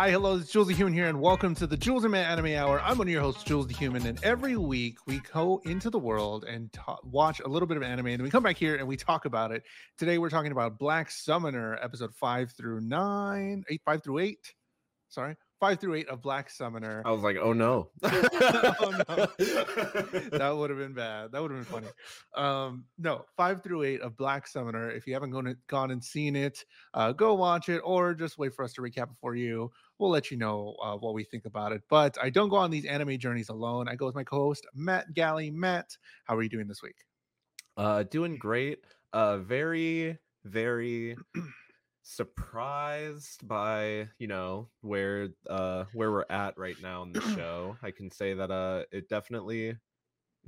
Hi, hello, it's Jules the Human here, and welcome to the Jules and Man Anime Hour. I'm one of your hosts, Jules the Human, and every week we go into the world and ta- watch a little bit of anime, and then we come back here and we talk about it. Today we're talking about Black Summoner, episode five through nine, eight, five through eight. Sorry, five through eight of Black Summoner. I was like, oh no. oh no. that would have been bad. That would have been funny. Um, no, five through eight of Black Summoner. If you haven't gone, gone and seen it, uh, go watch it or just wait for us to recap it for you. We'll let you know uh, what we think about it. But I don't go on these anime journeys alone. I go with my co host, Matt Gally. Matt, how are you doing this week? Uh, doing great. Uh, very, very surprised by you know where uh where we're at right now in the show i can say that uh it definitely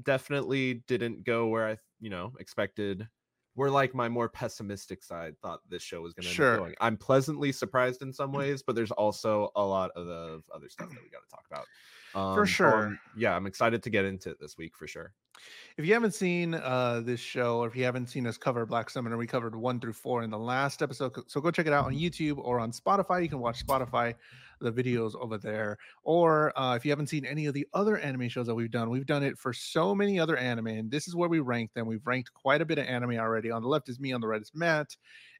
definitely didn't go where i you know expected where like my more pessimistic side thought this show was going to Sure. going i'm pleasantly surprised in some ways but there's also a lot of, of other stuff that we got to talk about um, so sure. I'm- yeah i'm excited to get into it this week for sure If you haven't seen uh, this show, or if you haven't seen us cover Black Summoner, we covered one through four in the last episode. So go check it out on YouTube or on Spotify. You can watch Spotify, the videos over there. Or uh, if you haven't seen any of the other anime shows that we've done, we've done it for so many other anime, and this is where we rank them. We've ranked quite a bit of anime already. On the left is me, on the right is Matt,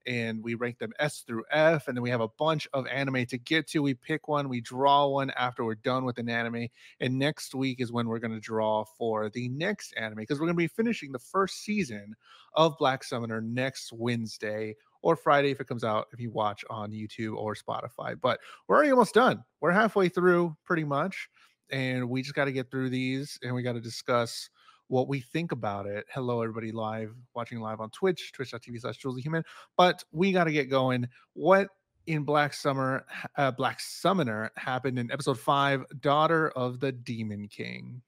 and we rank them S through F, and then we have a bunch of anime to get to. We pick one, we draw one after we're done with an anime, and next week is when we're going to draw for the next anime because we're going to be finishing the first season of Black Summoner next Wednesday or Friday if it comes out if you watch on YouTube or Spotify. But we're already almost done. We're halfway through pretty much. And we just got to get through these and we got to discuss what we think about it. Hello, everybody live watching live on Twitch, twitch.tv slash Jules the Human. But we got to get going. What in Black Summer, uh, Black Summoner happened in episode five, Daughter of the Demon King.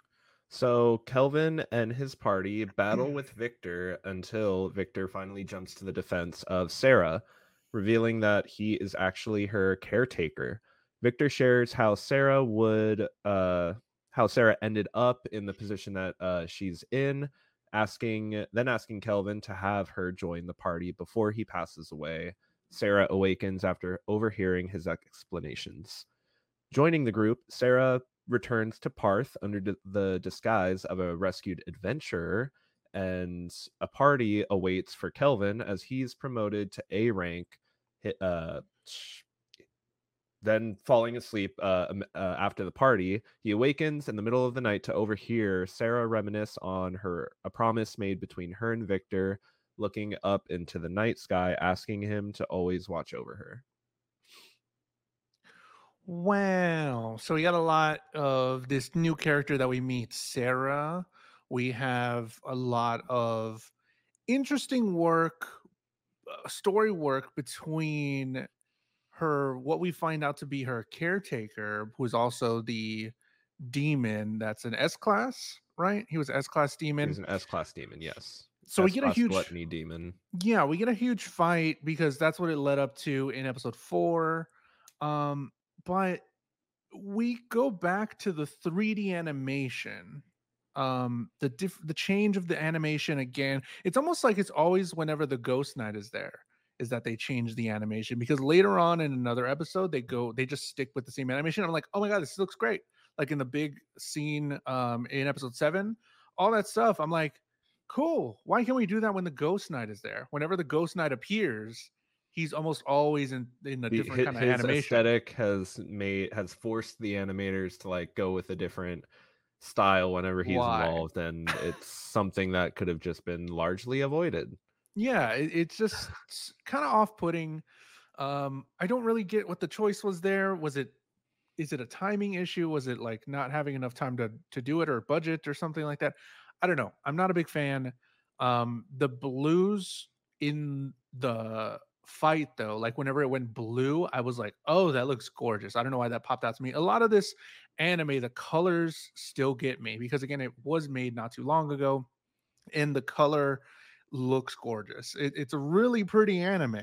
So Kelvin and his party battle with Victor until Victor finally jumps to the defense of Sarah, revealing that he is actually her caretaker. Victor shares how Sarah would uh how Sarah ended up in the position that uh she's in, asking then asking Kelvin to have her join the party before he passes away. Sarah awakens after overhearing his explanations. Joining the group, Sarah returns to Parth under d- the disguise of a rescued adventurer, and a party awaits for Kelvin as he's promoted to A rank. Uh, then falling asleep uh, uh, after the party, he awakens in the middle of the night to overhear Sarah reminisce on her a promise made between her and Victor, looking up into the night sky, asking him to always watch over her. Wow. So we got a lot of this new character that we meet, Sarah. We have a lot of interesting work, uh, story work between her, what we find out to be her caretaker, who's also the demon that's an S class, right? He was S class demon. He's an S class demon, yes. So we get a S-class huge gluttony demon. yeah, we get a huge fight because that's what it led up to in episode four. Um, but we go back to the 3D animation. Um, the diff- the change of the animation again. It's almost like it's always whenever the Ghost Knight is there, is that they change the animation because later on in another episode they go they just stick with the same animation. I'm like, oh my god, this looks great. Like in the big scene um in episode seven, all that stuff. I'm like, cool. Why can't we do that when the Ghost Knight is there? Whenever the Ghost Knight appears, he's almost always in in a The- different hi- kind of his animation. aesthetic has made has forced the animators to like go with a different style whenever he's Why? involved, and it's something that could have just been largely avoided. Yeah, it, it's just kind of off-putting. Um, I don't really get what the choice was there. Was it is it a timing issue? Was it like not having enough time to to do it or budget or something like that? I don't know. I'm not a big fan. Um, the blues in the fight though, like whenever it went blue, I was like, oh, that looks gorgeous. I don't know why that popped out to me. A lot of this anime, the colors still get me because again, it was made not too long ago, and the color looks gorgeous. It, it's a really pretty anime.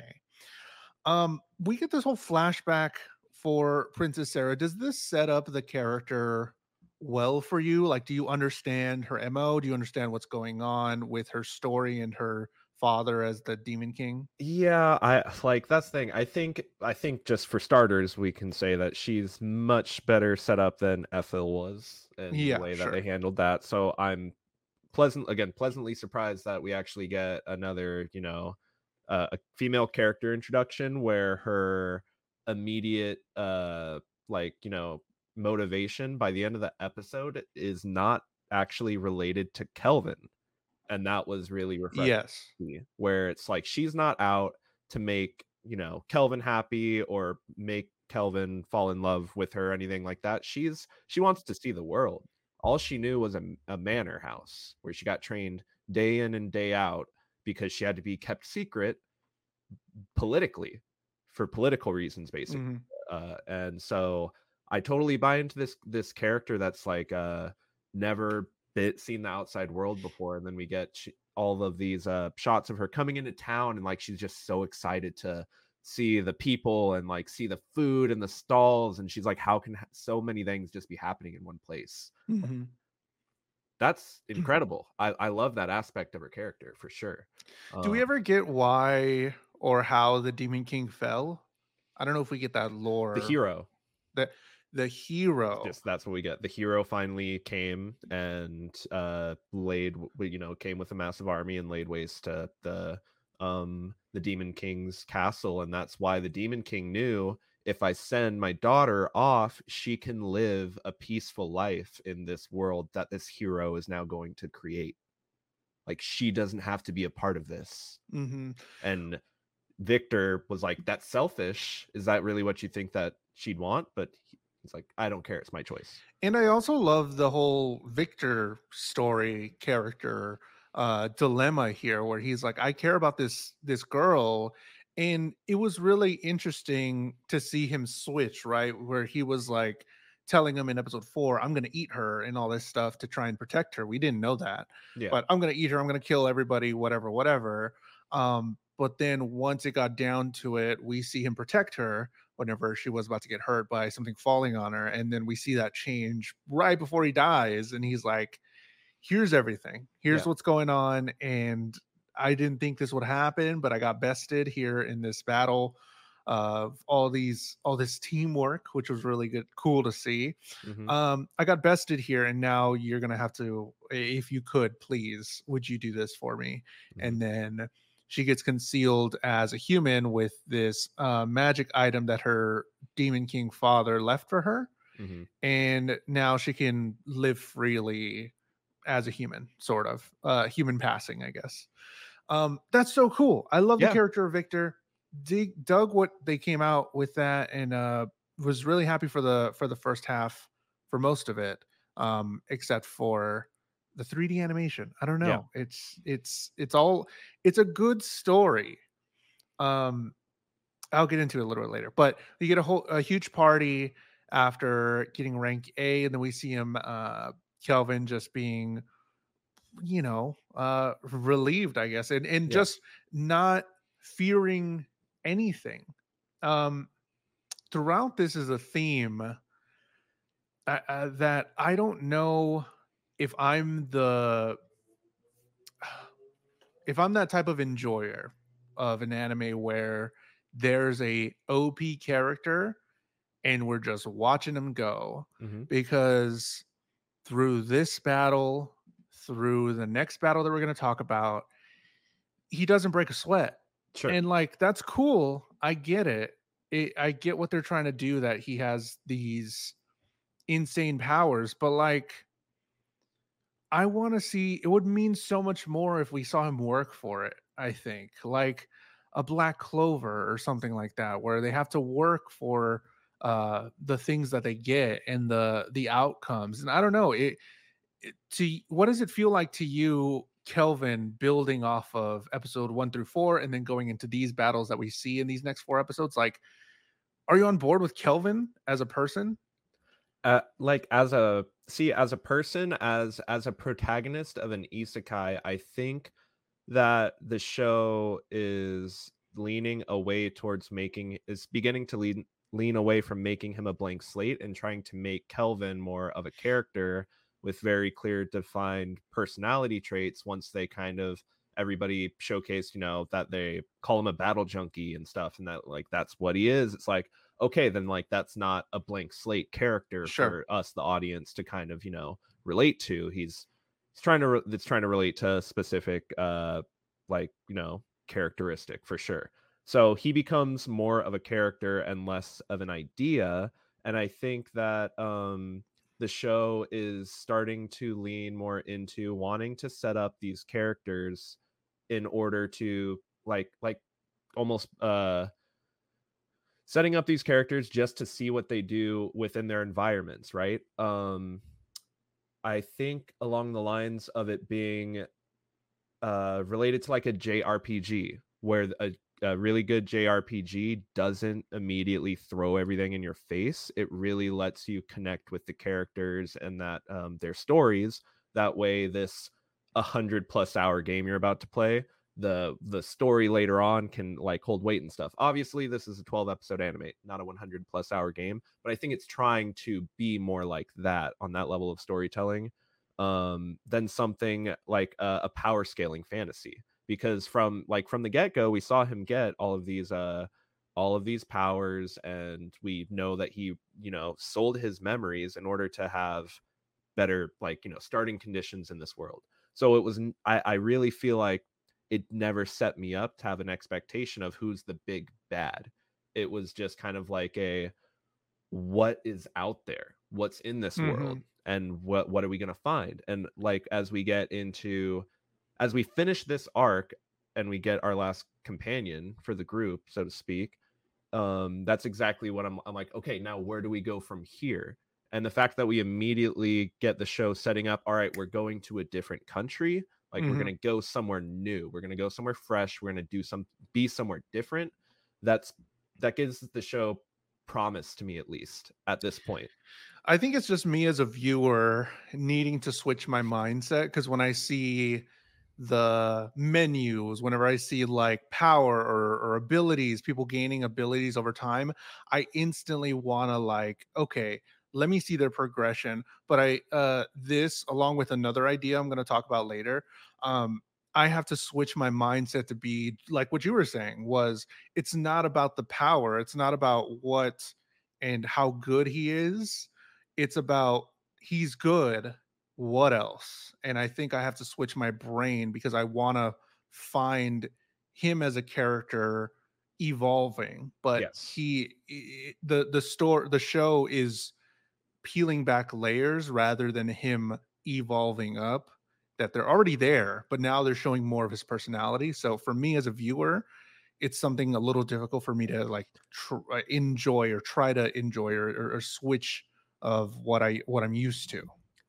Um, we get this whole flashback for Princess Sarah. Does this set up the character well for you? Like, do you understand her MO? Do you understand what's going on with her story and her father as the Demon King. Yeah, I like that's the thing. I think I think just for starters, we can say that she's much better set up than Ethel was in Yeah, the way sure. that they handled that. So I'm pleasant again, pleasantly surprised that we actually get another, you know, uh, a female character introduction where her immediate uh like, you know, motivation by the end of the episode is not actually related to Kelvin. And that was really refreshing Yes. me, where it's like she's not out to make you know Kelvin happy or make Kelvin fall in love with her or anything like that. She's she wants to see the world. All she knew was a, a manor house where she got trained day in and day out because she had to be kept secret politically for political reasons basically Mhm. uh, and so I totally buy into this this character that's like uh never bit seen the outside world before, and then we get all of these uh shots of her coming into town, and like she's just so excited to see the people and like see the food and the stalls, and she's like, how can ha- so many things just be happening in one place? Mhm. That's incredible. I I love that aspect of her character for sure. Do we Uh, ever get why or how the Demon King fell? I don't know if we get that lore. the hero? The hero. Just that's what we get. The hero finally came and uh laid you know came with a massive army and laid waste to the um the demon king's castle and that's why the demon king knew if I send my daughter off she can live a peaceful life in this world that this hero is now going to create. Like she doesn't have to be a part of this. hmm And Victor was like that's selfish. Is that really what you think that she'd want? But he's like I don't care. It's my choice. And I also love the whole Victor story character uh dilemma here where he's like I care about this this girl and it was really interesting to see him switch, right? Where he was like telling him in episode 4 I'm going to eat her and all this stuff to try and protect her. We didn't know that. Yeah. But I'm going to eat her, I'm going to kill everybody whatever whatever. Um but then once it got down to it, we see him protect her whenever she was about to get hurt by something falling on her. And then we see that change right before he dies. And he's like, here's everything. Here's Yeah. what's going on. And I didn't think this would happen, but I got bested here in this battle of all these all this teamwork, which was really good, cool to see. Mhm. Um, I got bested here, and now you're gonna have to, if you could, please, would you do this for me? And then she gets concealed as a human with this uh, magic item that her demon king father left for her, Mhm. and now she can live freely as a human, sort of uh, human passing, I guess. Um, that's so cool. I love Yeah. the character of Victor. Dig, dug what they came out with that, and uh, was really happy for the for the first half for most of it, um, except for the 3D animation. I don't know. Yeah. It's it's it's all it's a good story. Um, I'll get into it a little bit later, but you get a whole a huge party after getting rank A, and then we see him uh Kelvin just being you know uh relieved i guess and and Yeah. just not fearing anything um throughout this is a theme uh, uh, that i don't know if i'm the if i'm that type of enjoyer of an anime where there's a op character and we're just watching them go Mhm. because through this battle, through the next battle that we're going to talk about, he doesn't break a sweat. Sure. And like that's cool. I get it. it. I get what they're trying to do that he has these insane powers, but like I want to see it would mean so much more if we saw him work for it, I think. Like a black clover or something like that where they have to work for uh the things that they get and the the outcomes. And I don't know, it, it to what does it feel like to you Kelvin building off of episode 1 through 4 and then going into these battles that we see in these next four episodes like are you on board with Kelvin as a person? Uh, like as a see as a person as as a protagonist of an isekai i think that the show is leaning away towards making is beginning to lean lean away from making him a blank slate and trying to make kelvin more of a character with very clear defined personality traits once they kind of everybody showcased, you know, that they call him a battle junkie and stuff, and that like that's what he is. It's like, okay, then like that's not a blank slate character Sure. for us, the audience, to kind of, you know, relate to. He's he's trying to re- it's trying to relate to a specific uh like, you know, characteristic for sure. So he becomes more of a character and less of an idea. And I think that um the show is starting to lean more into wanting to set up these characters in order to like like almost uh setting up these characters just to see what they do within their environments right? Um i think along the lines of it being uh related to like a jrpg where a, a really good jrpg doesn't immediately throw everything in your face. It really lets you connect with the characters and that um, their stories. That way this 100 plus hour game you're about to play the the story later on can like hold weight and stuff. Obviously this is a 12 episode anime not a 100 plus hour game but i think it's trying to be more like that on that level of storytelling um than something like a, a power scaling fantasy. Because from like from the get-go we saw him get all of these uh all of these powers and we know that he you know sold his memories in order to have better like you know starting conditions in this world. So it was I, I really feel like it never set me up to have an expectation of who's the big bad. It was just kind of like a what is out there? What's in this mm-hmm. world and what what are we going to find? And like as we get into as we finish this arc and we get our last companion for the group so to speak um that's exactly what i'm i'm like okay now where do we go from here? And the fact that we immediately get the show setting up all right we're going to a different country like mm-hmm. we're going to go somewhere new we're going to go somewhere fresh we're going to do some be somewhere different that's that gives the show promise to me at least at this point i think it's just me as a viewer needing to switch my mindset because when i see the menus whenever i see like power or, or abilities people gaining abilities over time i instantly want to like okay let me see their progression but i uh this along with another idea i'm going to talk about later um i have to switch my mindset to be like what you were saying was it's not about the power it's not about what and how good he is it's about he's good what else and i think i have to switch my brain because i want to find him as a character evolving but yes. he the the store the show is peeling back layers rather than him evolving up that they're already there but now they're showing more of his personality. So for me as a viewer it's something a little difficult for me to like tr- uh, enjoy or try to enjoy or, or, or switch of what i what i'm used to.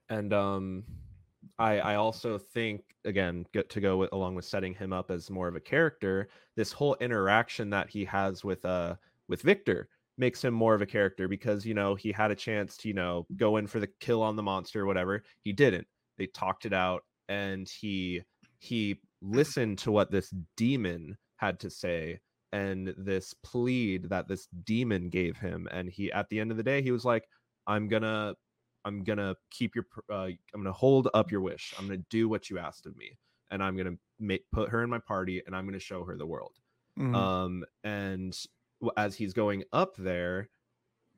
And um I, I also think again get to go with, along with setting him up as more of a character this whole interaction that he has with uh with victor makes him more of a character because you know he had a chance to you know go in for the kill on the monster or whatever. He didn't. They talked it out and he he listened to what this demon had to say and this plead that this demon gave him and he at the end of the day he was like i'm gonna i'm gonna keep your uh, i'm gonna hold up your wish. I'm gonna do what you asked of me and i'm gonna make put her in my party and i'm gonna show her the world. Mm-hmm. um and as he's going up there,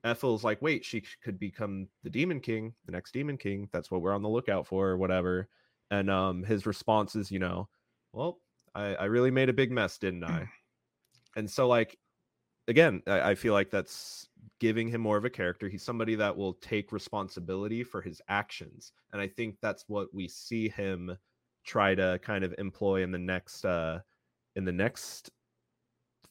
Ethel's like, wait, she could become the Demon King, the next Demon King. That's what we're on the lookout for, or whatever. And um, his response is, you know, well, I, I really made a big mess, didn't I? and so, like, again, I, I feel like that's giving him more of a character. He's somebody that will take responsibility for his actions, and I think that's what we see him try to kind of employ in the next uh in the next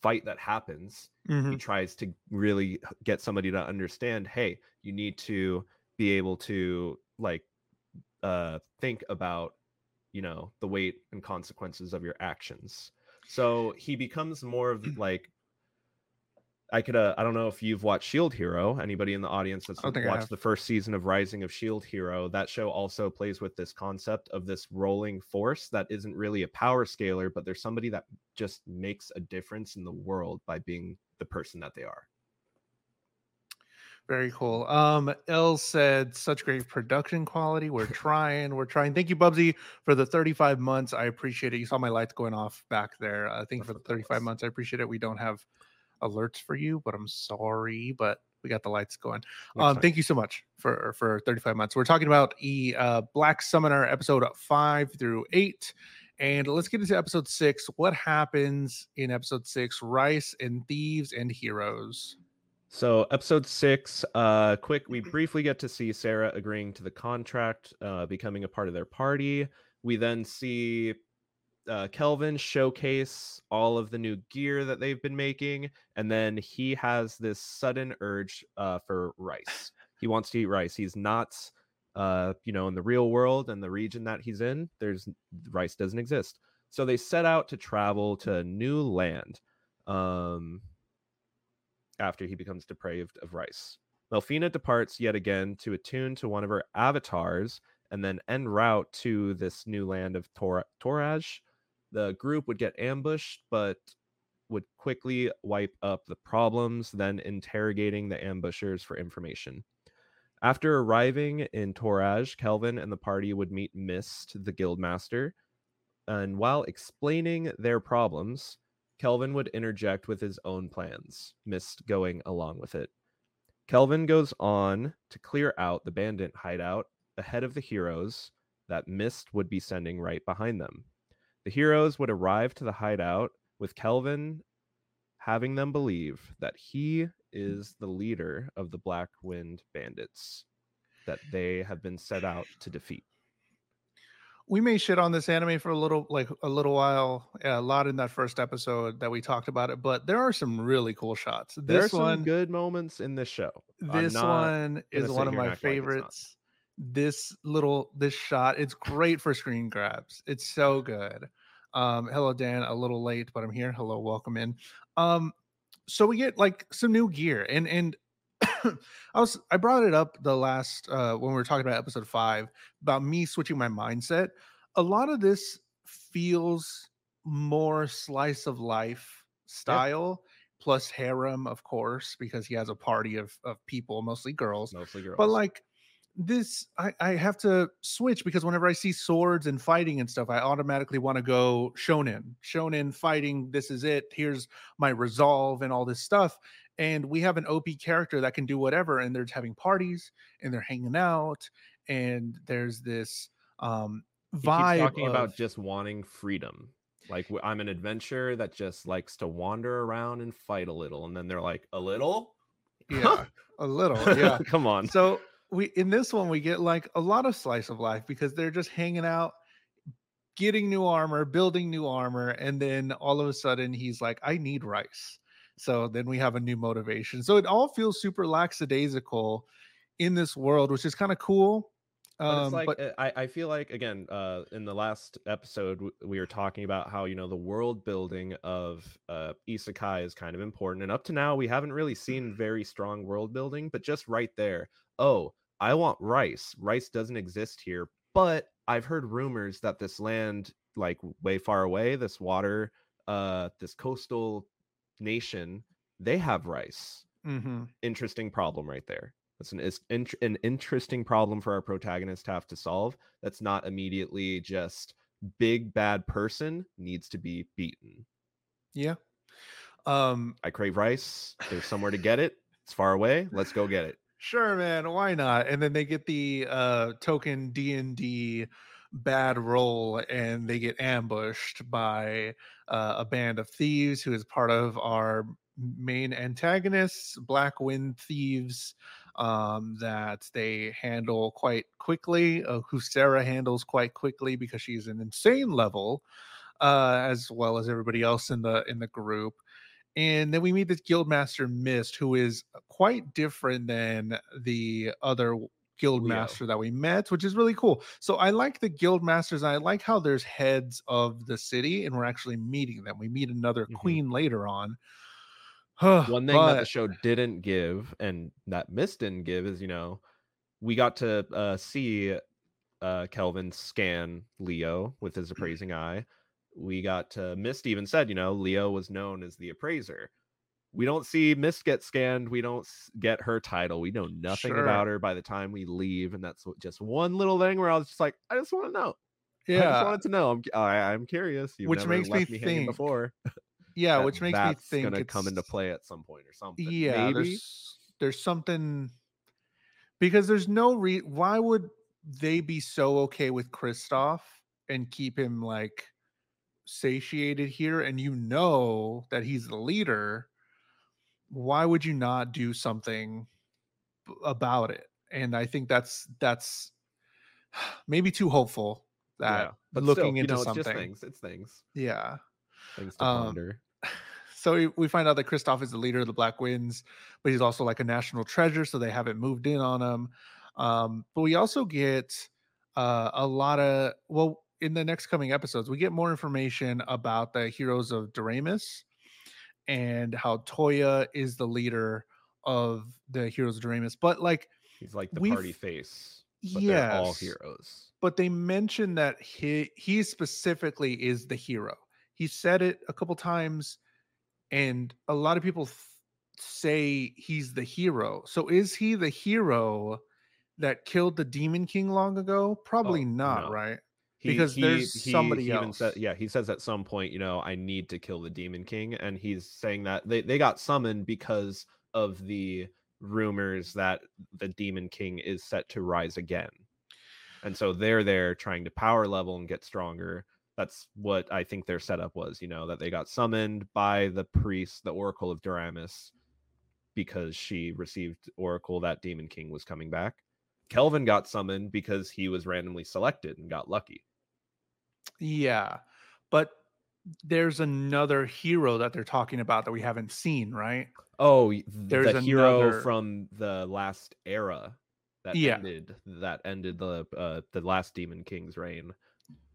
fight that happens mm-hmm. he tries to really get somebody to understand hey you need to be able to like uh think about you know the weight and consequences of your actions so he becomes more of like I could uh, I don't know if you've watched Shield Hero. Anybody in the audience that's watched the first season of Rising of Shield Hero, that show also plays with this concept of this rolling force that isn't really a power scaler, but there's somebody that just makes a difference in the world by being the person that they are. Very cool. Um, El said, such great production quality. We're trying. We're trying. Thank you, Bubsy, for the 35 months. I appreciate it. You saw my lights going off back there. Uh, thank you for the 35 months. I appreciate it. We don't have alerts for you, but I'm sorry, but we got the lights going. Um, thank you so much for for 35 months. We're talking about e uh, Black Summoner episode five through eight. And let's get into episode six. What happens in episode six? Rice and thieves and heroes. So episode six, uh, quick. We briefly get to see Sarah agreeing to the contract, uh, becoming a part of their party. We then see uh, Kelvin showcase all of the new gear that they've been making, and then he has this sudden urge uh, for rice. He wants to eat rice. He's not, uh, you know, in the real world and the region that he's in. There's rice doesn't exist. So they set out to travel to new land. Um, after he becomes depraved of rice. Melfina departs yet again to attune to one of her avatars and then en route to this new land of Tor- Toraj. The group would get ambushed, but would quickly wipe up the problems, then interrogating the ambushers for information. After arriving in Toraj, Kelvin and the party would meet Mist, the guildmaster, and while explaining their problems, Kelvin would interject with his own plans, Mist going along with it. Kelvin goes on to clear out the bandit hideout ahead of the heroes that Mist would be sending right behind them. The heroes would arrive to the hideout with Kelvin having them believe that he mm. is the leader of the Black Wind bandits that they have been set out to defeat. We may shit on this anime for a little like a little while a lot in that first episode that we talked about it but there are some really cool shots. This there are some one good moments in this show. This one is one of my favorites this little this shot it's great for screen grabs it's so good um hello dan a little late but i'm here hello welcome in um so we get like some new gear and and I was I brought it up the last uh when we were talking about episode 5 about me switching my mindset. A lot of this feels more slice of life style yep. plus harem of course because he has a party of of people mostly girls. Mostly girls. But like this I, I have to switch because whenever I see swords and fighting and stuff, I automatically want to go shonen. Shonen fighting, this is it. Here's my resolve and all this stuff and we have an OP character that can do whatever, and they're having parties and they're hanging out, and there's this um vibe talking of, about just wanting freedom. Like I'm an adventurer that just likes to wander around and fight a little, and then they're like, a little, yeah, a little, yeah. Come on. So we in this one we get like a lot of slice of life because they're just hanging out getting new armor, building new armor, and then all of a sudden he's like, I need rice. So then we have a new motivation. So it all feels super lackadaisical in this world, which is kind of cool. Um, but it's like but... Eh, I, I feel like again uh, in the last episode we were talking about how you know the world building of uh, isekai is kind of important and up to now we haven't really seen very strong world building but just right there oh I want rice rice doesn't exist here but I've heard rumors that this land like way far away this water uh this coastal nation, they have rice. Mm-hmm. Interesting problem right there. That's an is an interesting problem for our protagonist to have to solve. That's not immediately just big bad person needs to be beaten. Yeah. Um I crave rice. There's somewhere to get it. It's far away. Let's go get it. Sure, man. Why not? And then they get the uh token D and D bad roll and they get ambushed by uh, a band of thieves who is part of our main antagonists, Black Wind Thieves, um, that they handle quite quickly, uh, who Sarah handles quite quickly because she's an insane level, uh, as well as everybody else in the in the group. And then we meet this guildmaster Mist, who is quite different than the other guild master that we met, which is really cool. So I like the guild masters. I like how there's heads of the city, and we're actually meeting them. We meet another mm-hmm. queen later on. One thing but... that the show didn't give, and that Mist didn't give, is you know, we got to uh, see uh, Kelvin scan Leo with his appraising eye. We got to Mist even said, you know, Leo was known as the appraiser. we don't see Mist get scanned. We don't get her title. We know nothing Sure. about her by the time we leave, and that's just one little thing where I was just like, I just want to know. Yeah. I just wanted to know. I'm I, I'm curious. You've Which makes me me, think before. yeah, which makes me think gonna it's come into play at some point or something. Yeah, Maybe. there's there's something because there's no re why would they be so okay with Kristoff and keep him like satiated here and you know that he's the leader why would you not do something about it and i think that's that's maybe too hopeful that yeah, but looking still, you into know, it's something just things. It's things. yeah Things to Um, ponder. so we, we find out that Kristoff is the leader of the Black Winds, but he's also like a national treasure, so they haven't moved in on him. Um, but we also get uh, a lot of well, in the next coming episodes, we get more information about the heroes of Doremus and how Toya is the leader of the heroes of Doremus. But like, He's like the party face. Yeah, all heroes. but they mention that he he specifically is the hero. He said it a couple times, and a lot of people th- say he's the hero. So is he the hero that killed the Demon King long ago? Probably Oh, not, no. right? He- Because he- there's he- somebody even said- else. yeah, he says at some point, you know, I need to kill the Demon King, and he's saying that they, they got summoned because of the rumors that the Demon King is set to rise again. And so they're there trying to power level and get stronger. That's what I think their setup was, you know, that they got summoned by the priest, the Oracle of Doramus, because she received Oracle that Demon King was coming back. Kelvin got summoned because he was randomly selected and got lucky. Yeah, but there's another hero that they're talking about that we haven't seen, right? Oh, There's the hero another- from the last era that Yeah. ended that ended the uh, the last Demon King's reign.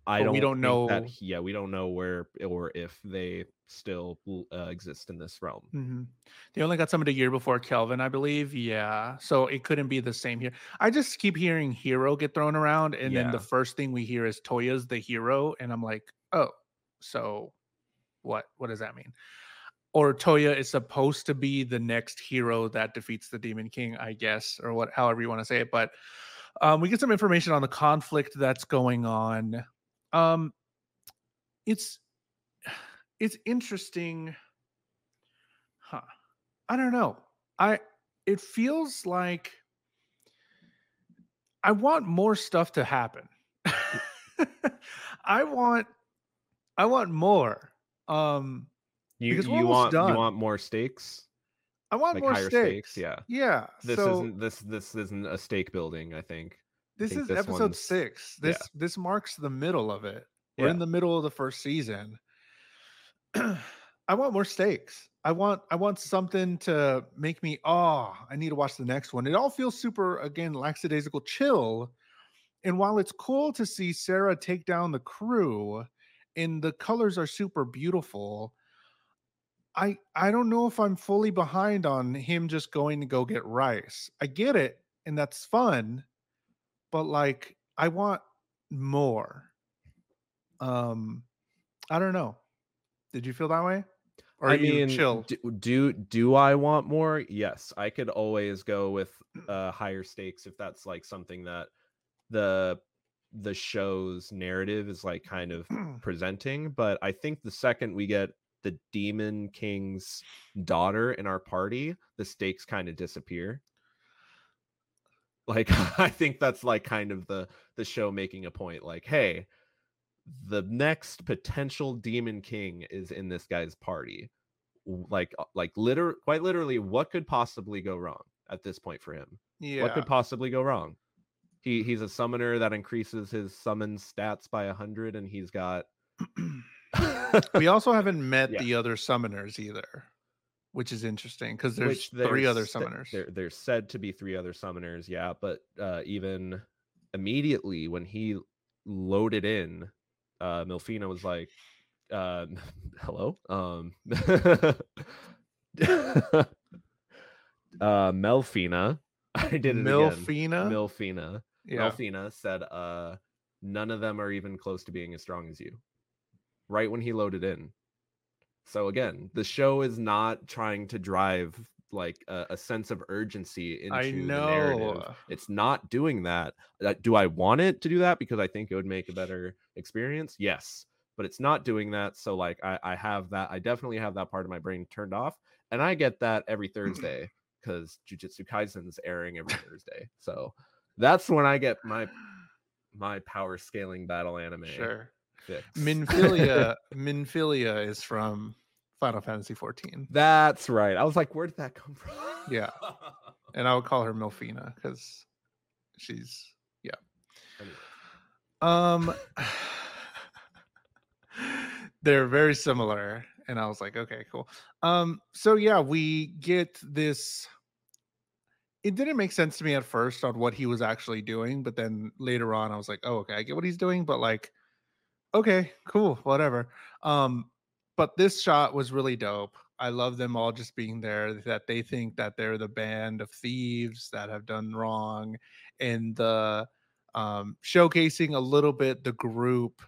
I But don't we don't think that know- yeah, we don't know where or if they still uh, exist in this realm. hmm They only got somebody a year before Kelvin, I believe. Yeah. So it couldn't be the same here. I just keep hearing hero get thrown around. And then the first thing we hear is Toya's the hero. And I'm like, oh, so what? What does that mean? Or Toya is supposed to be the next hero that defeats the Demon King, I guess, or what, however you want to say it. But um, we get some information on the conflict that's going on. Um, it's it's interesting huh i don't know i it feels like i want more stuff to happen i want i want more um You Because you want done. you want more stakes? i want Like more higher stakes. stakes, yeah. yeah This so isn't this this isn't a stake building, I think. This is this episode six. yeah. this this marks the middle of it. We're in the middle of the first season. I want more stakes. I want i want something to make me oh i need to watch the next one. It all feels super again lackadaisical chill. And while it's cool to see sarah take down the crew and the colors are super beautiful i i don't know if i'm fully behind on him just going to go get rice. I get it and that's fun but like i want more um i don't know did you feel that way or I mean, chill do, do do I want more? Yes, I could always go with uh higher stakes if that's like something that the the show's narrative is like kind of presenting. But I think the second we get the Demon King's daughter in our party, the stakes kind of disappear. Like I think that's like kind of the the show making a point like, hey, the next potential demon king is in this guy's party. Like uh, like liter quite literally what could possibly go wrong at this point for him? Yeah what could possibly go wrong? He he's a summoner that increases his summon stats by 100 and he's got we also haven't met Yeah. the other summoners either which is interesting because there's which three other summoners. there, there's said to be three other summoners yeah but uh even immediately when he loaded in uh milfina was like uh hello? Um uh melfina i did it again. Milfina milfina yeah. Melfina said uh none of them are even close to being as strong as you. Right when he loaded in So again, the show is not trying to drive like a, a sense of urgency into I the narrative. know. It's not doing that. Uh, Do I want it to do that because I think it would make a better experience? Yes, but it's not doing that. So like I, I have that. I definitely have that part of my brain turned off, and I get that every Thursday because Jujutsu Kaisen's airing every Thursday. So that's when I get my my power scaling battle anime. Sure. Fix. Minfilia Minfilia is from Final Fantasy 14. That's right. I was like, where did that come from? Yeah. And I would call her Milfina because she's yeah. Anyway. Um they're very similar. And I was like, okay, cool. Um, so yeah, we get this. It didn't make sense to me at first on what he was actually doing, but then later on, I was like, oh, okay, I get what he's doing, but like, okay, cool, whatever. Um, but this shot was really dope. I love them all just being there, that they think that they're the band of thieves that have done wrong, and the um showcasing a little bit the group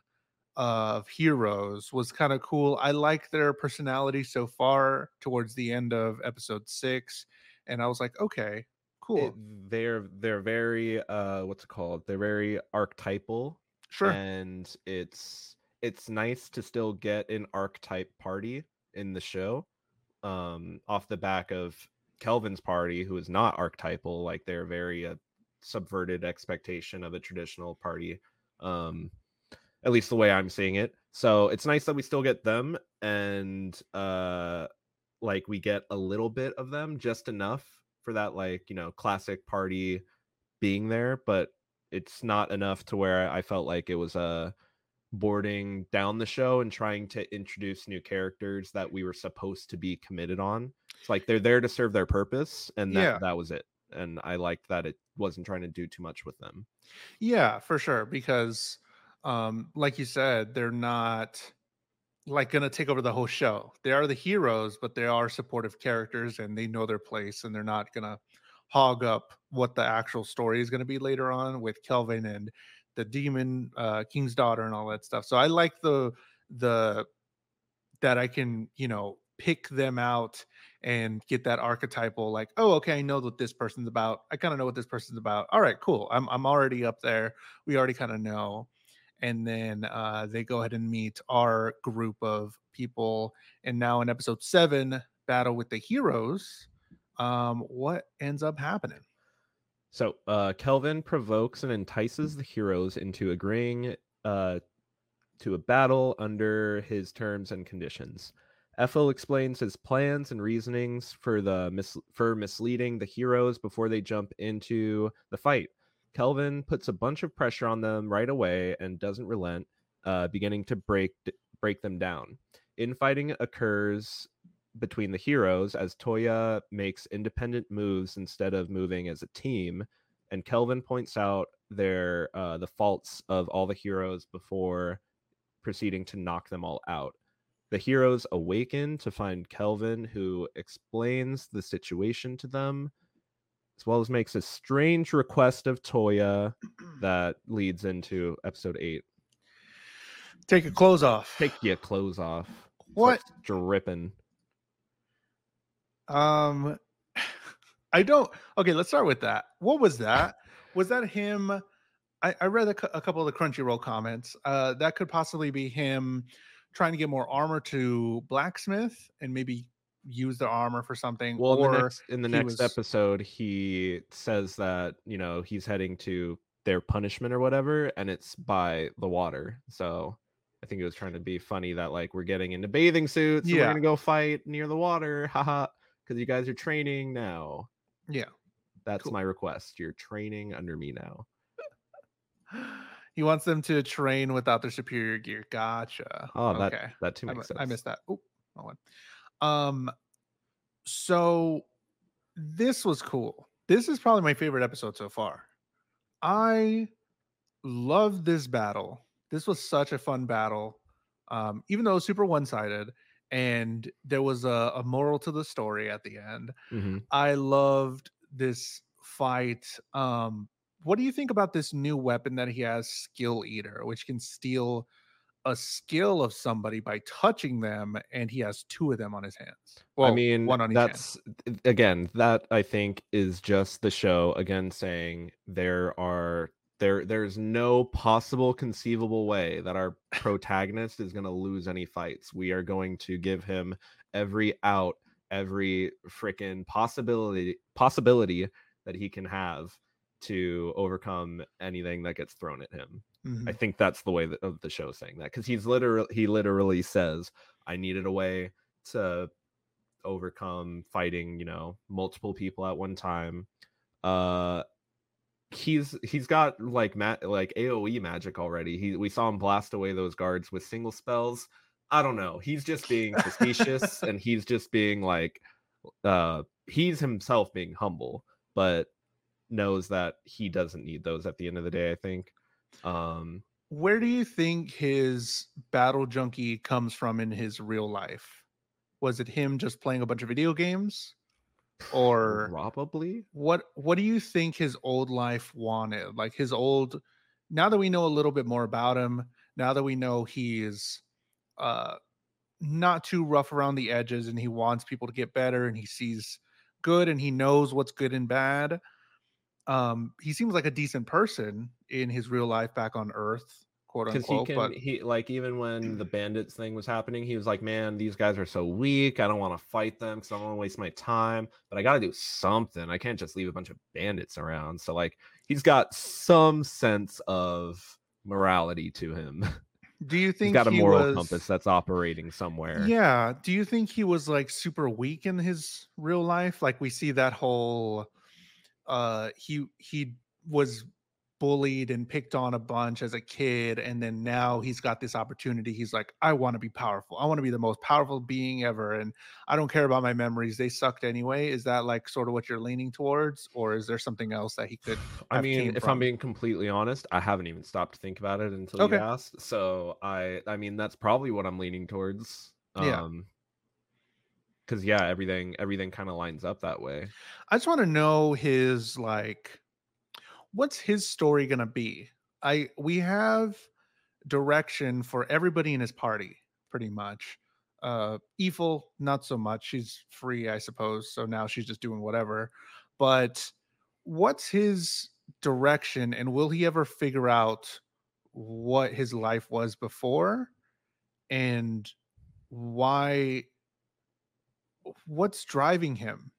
of heroes was kind of cool. I like their personality so far towards the end of episode six. And I was like, okay, cool. It- they're they're very uh what's it called? They're very archetypal sure. and it's it's nice to still get an archetype party in the show um off the back of kelvin's party who is not archetypal like they're very uh, subverted expectation of a traditional party um at least the way i'm seeing it so it's nice that we still get them and uh like we get a little bit of them just enough for that like you know classic party being there but it's not enough to where I felt like it was uh boarding down the show and trying to introduce new characters that we were supposed to be committed on. It's like they're there to serve their purpose, and that Yeah. that was it. And I liked that it wasn't trying to do too much with them. Yeah, for sure. Because um, like you said, they're not like gonna take over the whole show. They are the heroes, but they are supportive characters and they know their place and they're not gonna hog up what the actual story is gonna be later on with Kelvin and the demon uh king's daughter and all that stuff. So I like the the that I can, you know, pick them out and get that archetypal like, oh, okay, I know what this person's about. I kind of know what this person's about. All right, cool. I'm I'm already up there. We already kind of know. And then uh, they go ahead and meet our group of people. And now in episode seven, Battle with the Heroes, um, what ends up happening? So uh, Kelvin provokes and entices the heroes into agreeing uh, to a battle under his terms and conditions. Ethel explains his plans and reasonings for the mis- for misleading the heroes before they jump into the fight. Kelvin puts a bunch of pressure on them right away and doesn't relent, uh, beginning to break break them down. Infighting occurs between the heroes as Toya makes independent moves instead of moving as a team, and Kelvin points out their uh, the faults of all the heroes before proceeding to knock them all out. The heroes awaken to find Kelvin, who explains the situation to them, as well as makes a strange request of Toya that leads into episode eight. Take your clothes off. Take your clothes off. What? Dripping. Um, I don't. Okay, let's start with that. What was that? was that him? I, I read a, a couple of the Crunchyroll comments. Uh, that could possibly be him trying to get more armor to blacksmith and maybe use the armor for something. Well, in the next, in the next was- episode, he says that you know he's heading to their punishment or whatever, and it's by the water. So I think it was trying to be funny that like we're getting into bathing suits, Yeah. we're gonna go fight near the water, haha, because you guys are training now. yeah, That's Cool. my request. You're training under me now. he wants them to train without their superior gear. Gotcha. Oh, that okay. that too I, makes mi- sense. I missed that. Oh, one. Um, so this was cool. This is probably my favorite episode so far. I love this battle. This was such a fun battle. Um, even though it was super one-sided and there was a, a moral to the story at the end. Mhm. I loved this fight. Um, what do you think about this new weapon that he has, Skill Eater, which can steal a skill of somebody by touching them, and he has two of them on his hands. Well, I mean, one on hand. that's again, that I think is just the show again saying there are there there's no possible conceivable way that our protagonist is going to lose any fights. We are going to give him every out, every freaking possibility possibility that he can have to overcome anything that gets thrown at him. Mhm. I think that's the way that of the show saying that because he's literally he literally says I needed a way to overcome fighting you know multiple people at one time. Uh, he's he's got like ma- like AOE magic already. He we saw him blast away those guards with single spells. I don't know. He's just being facetious and he's just being like uh he's himself being humble, but knows that he doesn't need those at the end of the day, I think. Um Where do you think his battle junkie comes from in his real life? Was it him just playing a bunch of video games? Or probably what what do you think his old life wanted? Like his old now that we know a little bit more about him, now that we know he's uh not too rough around the edges and he wants people to get better and he sees good and he knows what's good and bad. Um he seems like a decent person in his real life back on earth, quote because he can but he like even when the bandits thing was happening he was like man these guys are so weak i don't want to fight them because i don't want to waste my time but i gotta do something i can't just leave a bunch of bandits around so like he's got some sense of morality to him do you think he's got a he moral was- compass that's operating somewhere Yeah. Do you think he was like super weak in his real life? Like we see that whole uh he he was bullied and picked on a bunch as a kid and then now he's got this opportunity. He's like, I want to be powerful. I want to be the most powerful being ever and I don't care about my memories. They sucked anyway. Is that like sort of what you're leaning towards or is there something else that he could I mean, if from? I'm being completely honest, I haven't even stopped to think about it until Okay. you asked. So I, I mean, that's probably what I'm leaning towards. Yeah. Um, because yeah, everything, everything kind of lines up that way. I just want to know his like what's his story going to be? I we have direction for everybody in his party pretty much. Uh Evil not so much. She's free, I suppose. So now she's just doing whatever. But what's his direction and will he ever figure out what his life was before and why what's driving him?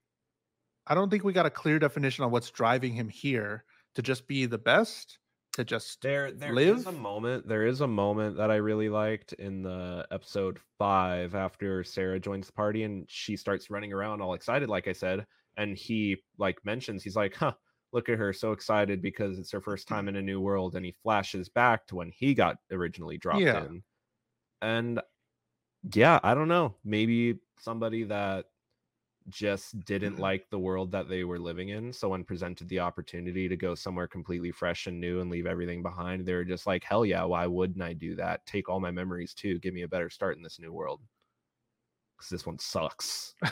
I don't think we got a clear definition on what's driving him here to just be the best, to just There, there is a Live? moment. There is a moment that I really liked in the episode five after Sera joins the party and she starts running around all excited, like I said, and he like mentions he's like, "Huh, look at her, so excited because it's her first time in a new world," and he flashes back to when he got originally dropped Yeah. in, and yeah, I don't know, maybe somebody that just didn't Mm-hmm. like the world that they were living in. So when presented the opportunity to go somewhere completely fresh and new and leave everything behind, they were just like, hell yeah, why wouldn't I do that? Take all my memories too. Give me a better start in this new world. Because this one sucks.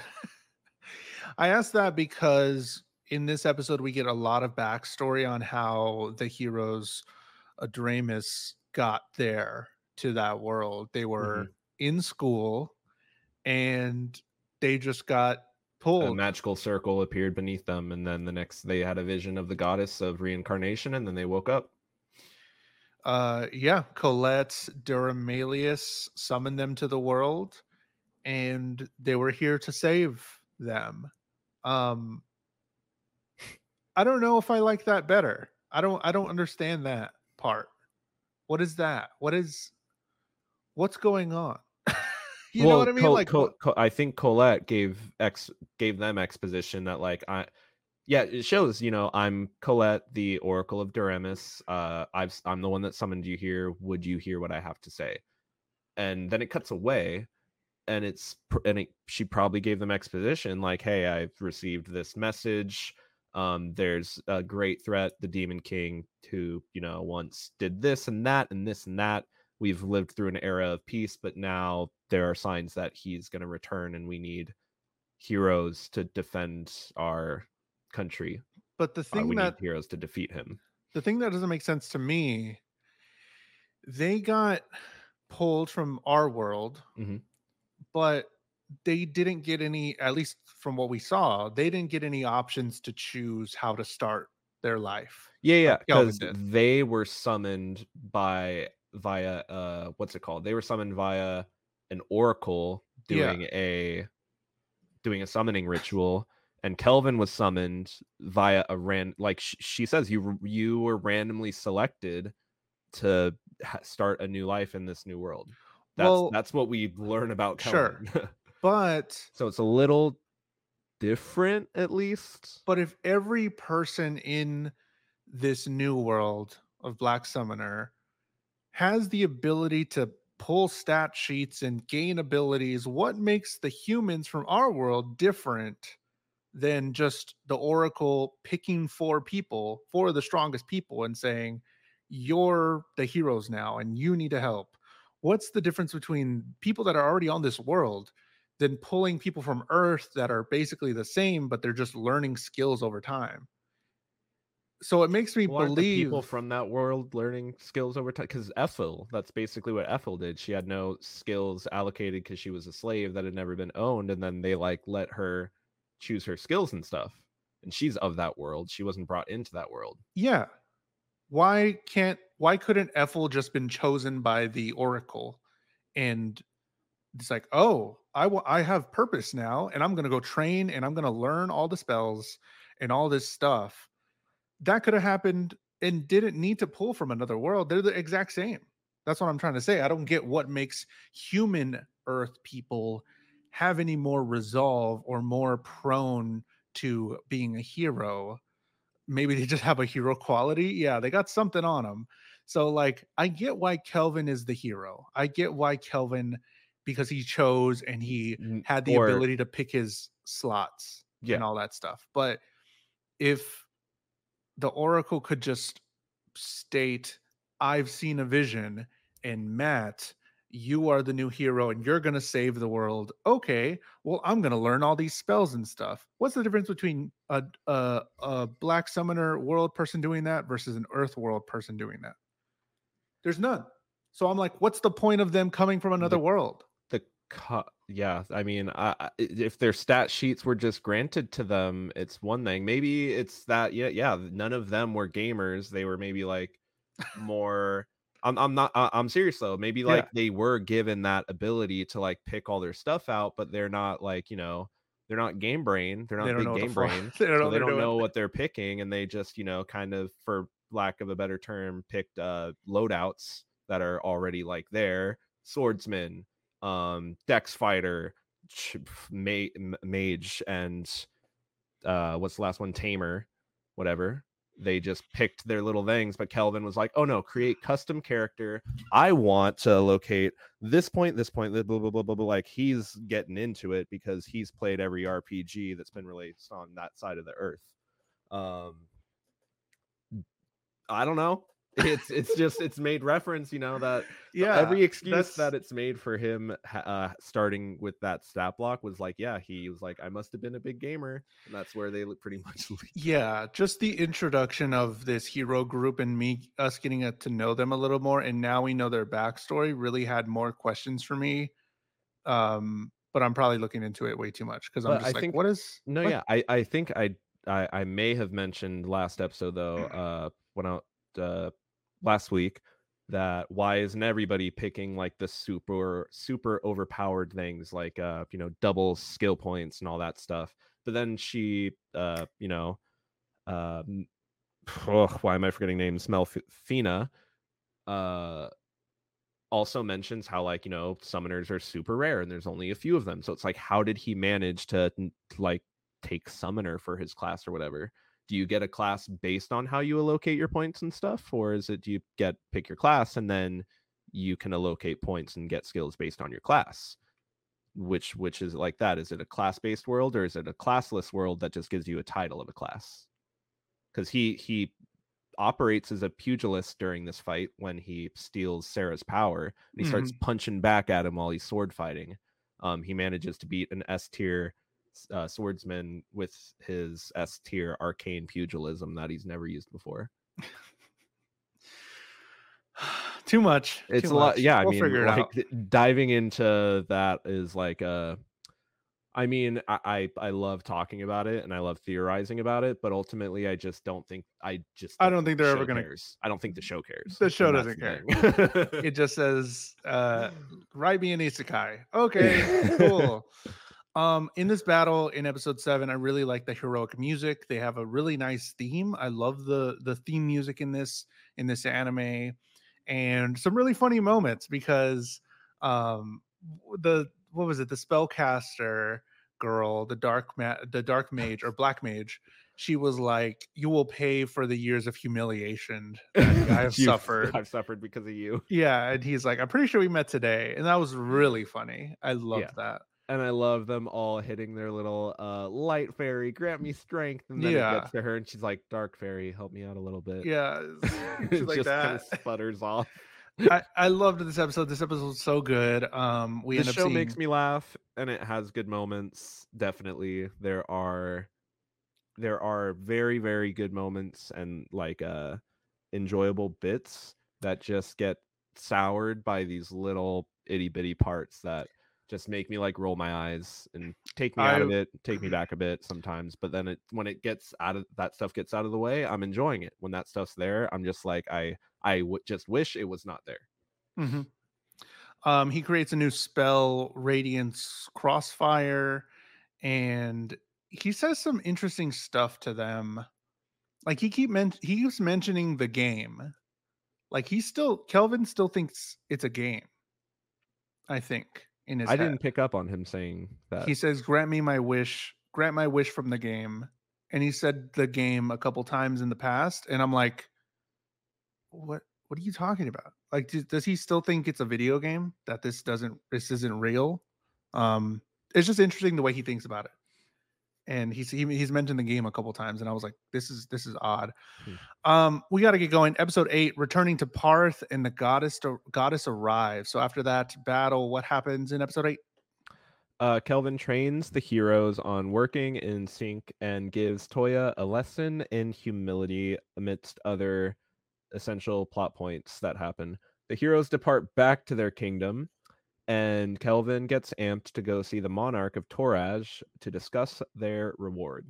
I asked that because in this episode we get a lot of backstory on how the heroes Adramus got there to that world. They were in school and they just got A pulled. magical circle appeared beneath them, and then the next they had a vision of the goddess of reincarnation, and then they woke up. uh yeah, Colette Duramalius summoned them to the world and they were here to save them. Um I don't know if I like that better. I don't I don't understand that part. What is that? What is what's going on? You know Well, what I mean? Col- like Col- Col- I think Colette gave ex gave them exposition that like I yeah, it shows, you know, I'm Colette, the Oracle of Deramis. Uh I've I'm the one that summoned you here. Would you hear what I have to say? And then it cuts away and it's and it, she probably gave them exposition like, "Hey, I've received this message. Um there's a great threat, the Demon King who, you know, once did this and that and this and that. We've lived through an era of peace, but now there are signs that he's going to return and we need heroes to defend our country. but the Uh, thing we that need heroes to defeat him. the thing that doesn't make sense to me they got pulled from our world, Mhm. but they didn't get any. At least from what we saw, they didn't get any options to choose how to start their life. Yeah, yeah, because they were summoned by via uh what's it called? They were summoned via an oracle Yeah. doing a doing a summoning ritual and Kelvin was summoned via a ran like sh- she says you you were randomly selected to ha- start a new life in this new world. That's Well, that's what we learn about Kelvin. sure. But so it's a little different at least. but if every person in this new world of Black Summoner has the ability to pull stat sheets and gain abilities, what makes the humans from our world different than just the Oracle picking four people, four of the strongest people, and saying, You're the heroes now and you need to help? What's the difference between people that are already on this world than pulling people from Earth that are basically the same, but they're just learning skills over time? So it makes me Well, aren't the believe people from that world learning skills over time because Ethel, that's basically what Ethel did. She had no skills allocated because she was a slave that had never been owned, and then they like let her choose her skills and stuff. And she's of that world. She wasn't brought into that world. Yeah. Why can't why couldn't Ethel just been chosen by the Oracle and it's like, "Oh, I wa- I have purpose now and I'm going to go train and I'm going to learn all the spells and all this stuff." That could have happened and didn't need to pull from another world. They're the exact same. That's what I'm trying to say. I don't get what makes human earth people have any more resolve or more prone to being a hero maybe they just have a hero quality. Yeah, they got something on them. So like I get why Kelvin is the hero. I get why Kelvin because he chose and he mm, had the or- ability to pick his slots Yeah. and all that stuff. But if the oracle could just state I've seen a vision and Matt you are the new hero and you're going to save the world. Okay, well, I'm going to learn all these spells and stuff. What's the difference between a, a a black summoner world person doing that versus an earth world person doing that? There's none. So I'm like, what's the point of them coming from another The- world? The co- yeah, I mean, I, if their stat sheets were just granted to them, it's one thing. Maybe it's that yeah, yeah, none of them were gamers. They were maybe like more I'm I'm not I'm serious though. Maybe like Yeah. they were given that ability to like pick all their stuff out, but they're not like, you know, they're not game brain. They're not They big game brain. they don't know so they they're don't know what they're picking and they just, you know, kind of for lack of a better term, picked uh loadouts that are already like there. Swordsman, um, Dex fighter, ma- mage, and uh what's the last one? Tamer, whatever they just picked their little things but kelvin was like oh no create custom character i want to locate this point this point blah blah blah, blah, blah. like he's getting into it because he's played every rpg that's been released on that side of the earth um i don't know it's it's just it's made reference you know that Yeah, every excuse that's- that it's made for him uh starting with that stat block was like yeah he was like i must have been a big gamer and that's where they look pretty much lead. Yeah, just the introduction of this hero group and me, us getting it to know them a little more, and now we know their backstory. Really had more questions for me. Um, but I'm probably looking into it way too much because I'm But just I like, think- what is? No, what? yeah, I I think I I I may have mentioned last episode though, uh, when out uh last week that why isn't everybody picking like the super super overpowered things like uh you know double skill points and all that stuff? But then she uh you know um ugh, why am I forgetting names? Melfina uh also mentions how like you know summoners are super rare and there's only a few of them so it's like how did he manage to like take summoner for his class or whatever do you get a class based on how you allocate your points and stuff? Or is it do you get pick your class and then you can allocate points and get skills based on your class? Which which is like that? Is it a class based world or is it a classless world that just gives you a title of a class? Because he he operates as a pugilist during this fight when he steals Sera's power and he starts punching back at him while he's sword fighting. Um, he manages to beat an S tier uh, swordsman with his S tier arcane pugilism that he's never used before. Too much. It's too a lot. Yeah, I We'll mean, figure it like out. diving into that is like a. I mean, I, I I love talking about it and I love theorizing about it, but ultimately, I just don't think I just I don't think they're the ever gonna- cares. I don't think the show cares. The show doesn't thing. It just says uh write me an isekai. Okay, cool. Um, in this battle in episode seven, I really like the heroic music. They have a really nice theme. I love the the theme music in this in this anime, and some really funny moments because um the what was it the spellcaster girl the dark ma- the dark mage or black mage she was like you will pay for the years of humiliation that i have suffered I've suffered because of you. yeah, and he's like, I'm pretty sure we met today. And that was really funny. I loved Yeah. that. And I love them all hitting their little uh light fairy, grant me strength, and then it gets to her, and she's like, "Dark fairy, help me out a little bit." Yeah. she's like just kind of that. sputters off. I, I loved this episode. This episode was so good. Um we the end up show seeing makes me laugh, and it has good moments. Definitely, there are there are very very good moments and like uh enjoyable bits that just get soured by these little itty bitty parts that just make me like roll my eyes and take me out of it, take me back a bit sometimes. But then it when it gets out of that stuff gets out of the way, I'm enjoying it. When that stuff's there, I'm just like I I w- just wish it was not there. Mhm. Um, he creates a new spell, Radiance Crossfire, and he says some interesting stuff to them. Like he keep men- he keeps mentioning the game. Like he still Kelvin still thinks it's a game. I think in his I head. didn't pick up on him saying that. he says grant me my wish grant my wish from the game and he said the game a couple times in the past and i'm like what what are you talking about like do- does he still think it's a video game that this doesn't this isn't real um it's just interesting the way he thinks about it and he's he, he's mentioned the game a couple times and i was like this is this is odd Hmm. um we got to get going episode 8 returning to parth and the goddess goddess arrives so after that battle what happens in episode 8 Uh, Kelvin trains the heroes on working in sync and gives Toya a lesson in humility amidst other essential plot points that happen. The heroes depart back to their kingdom, and Kelvin gets amped to go see the monarch of Toraj to discuss their reward.